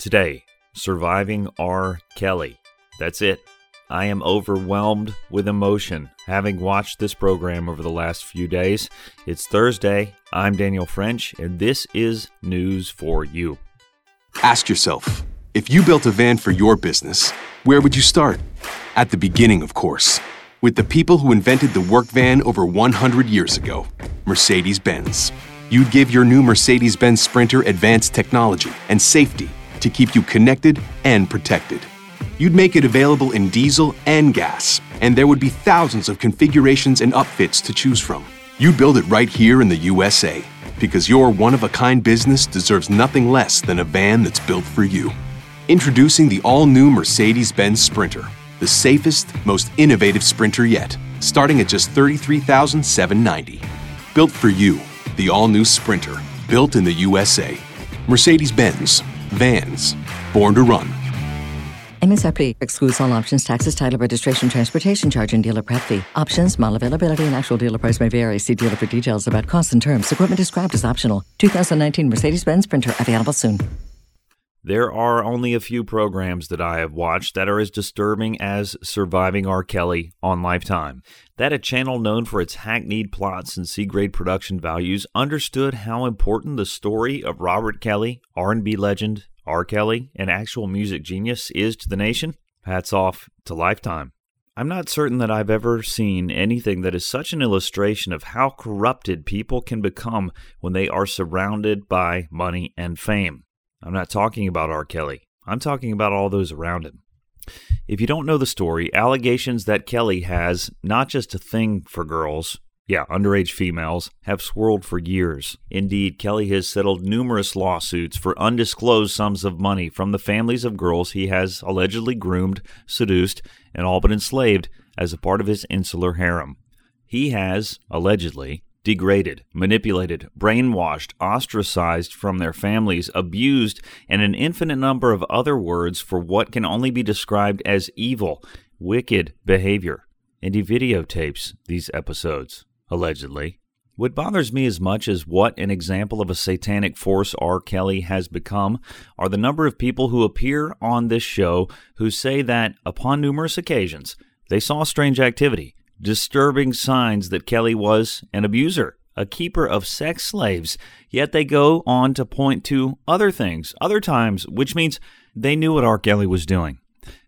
Today, surviving R. Kelly. That's it. I am overwhelmed with emotion having watched this program over the last few days. It's Thursday. I'm Daniel French, and this is news for you. Ask yourself if you built a van for your business, where would you start? At the beginning, of course, with the people who invented the work van over 100 years ago Mercedes Benz. You'd give your new Mercedes Benz Sprinter advanced technology and safety to keep you connected and protected. You'd make it available in diesel and gas, and there would be thousands of configurations and upfits to choose from. You'd build it right here in the USA, because your one of a kind business deserves nothing less than a van that's built for you. Introducing the all new Mercedes Benz Sprinter, the safest, most innovative Sprinter yet, starting at just 33,790. Built for you, the all new Sprinter, built in the USA. Mercedes Benz, vans, born to run. MSRP excludes all options, taxes, title, registration, transportation charge, and dealer prep fee. Options, model availability, and actual dealer price may vary. See dealer for details about costs and terms. Equipment described as optional. 2019 Mercedes-Benz Sprinter available soon. There are only a few programs that I have watched that are as disturbing as Surviving R. Kelly on Lifetime. That a channel known for its hackneyed plots and C-grade production values understood how important the story of Robert Kelly, R&B legend, R. Kelly, an actual music genius, is to the nation, hats off to Lifetime. I'm not certain that I've ever seen anything that is such an illustration of how corrupted people can become when they are surrounded by money and fame. I'm not talking about R. Kelly, I'm talking about all those around him. If you don't know the story, allegations that Kelly has not just a thing for girls, yeah, underage females have swirled for years. Indeed, Kelly has settled numerous lawsuits for undisclosed sums of money from the families of girls he has allegedly groomed, seduced, and all but enslaved as a part of his insular harem. He has, allegedly, degraded, manipulated, brainwashed, ostracized from their families, abused, and an infinite number of other words for what can only be described as evil, wicked behavior. And he videotapes these episodes allegedly. What bothers me as much as what an example of a satanic force R. Kelly has become are the number of people who appear on this show who say that, upon numerous occasions, they saw strange activity, disturbing signs that Kelly was an abuser, a keeper of sex slaves, yet they go on to point to other things, other times, which means they knew what R. Kelly was doing.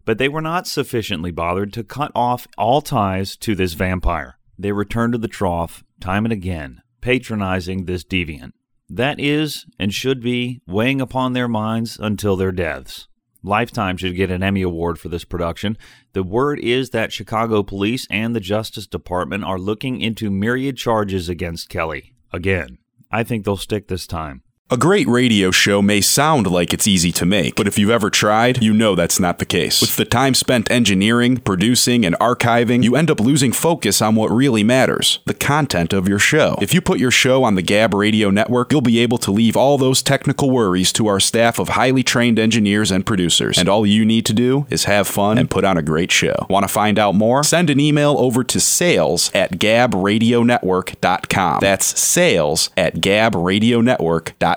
But they were not sufficiently bothered to cut off all ties to this vampire they return to the trough time and again, patronizing this deviant. That is and should be weighing upon their minds until their deaths. Lifetime should get an Emmy Award for this production. The word is that Chicago police and the Justice Department are looking into myriad charges against Kelly. Again, I think they'll stick this time. A great radio show may sound like it's easy to make, but if you've ever tried, you know that's not the case. With the time spent engineering, producing, and archiving, you end up losing focus on what really matters the content of your show. If you put your show on the Gab Radio Network, you'll be able to leave all those technical worries to our staff of highly trained engineers and producers. And all you need to do is have fun and put on a great show. Want to find out more? Send an email over to sales at gabradionetwork.com. That's sales at gabradionetwork.com.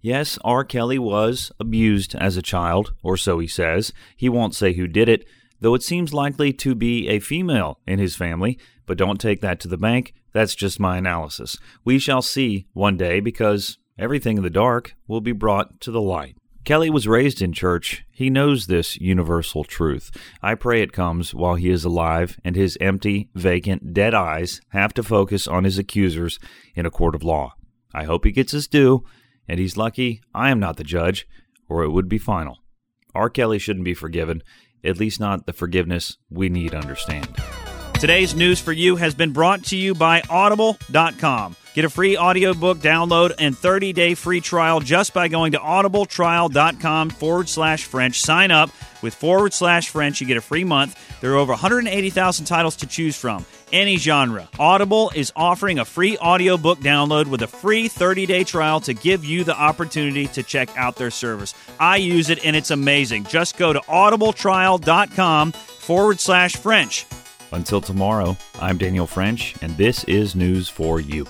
Yes, R. Kelly was abused as a child, or so he says. He won't say who did it, though it seems likely to be a female in his family, but don't take that to the bank. That's just my analysis. We shall see one day because everything in the dark will be brought to the light. Kelly was raised in church. He knows this universal truth. I pray it comes while he is alive and his empty, vacant, dead eyes have to focus on his accusers in a court of law. I hope he gets his due, and he's lucky I am not the judge, or it would be final. R. Kelly shouldn't be forgiven, at least not the forgiveness we need understand. Today's news for you has been brought to you by Audible.com. Get a free audiobook download and 30-day free trial just by going to audibletrial.com forward slash French. Sign up with forward slash French. You get a free month. There are over 180,000 titles to choose from. Any genre. Audible is offering a free audiobook download with a free 30-day trial to give you the opportunity to check out their service. I use it and it's amazing. Just go to audibletrial.com forward slash French. Until tomorrow, I'm Daniel French, and this is News for You.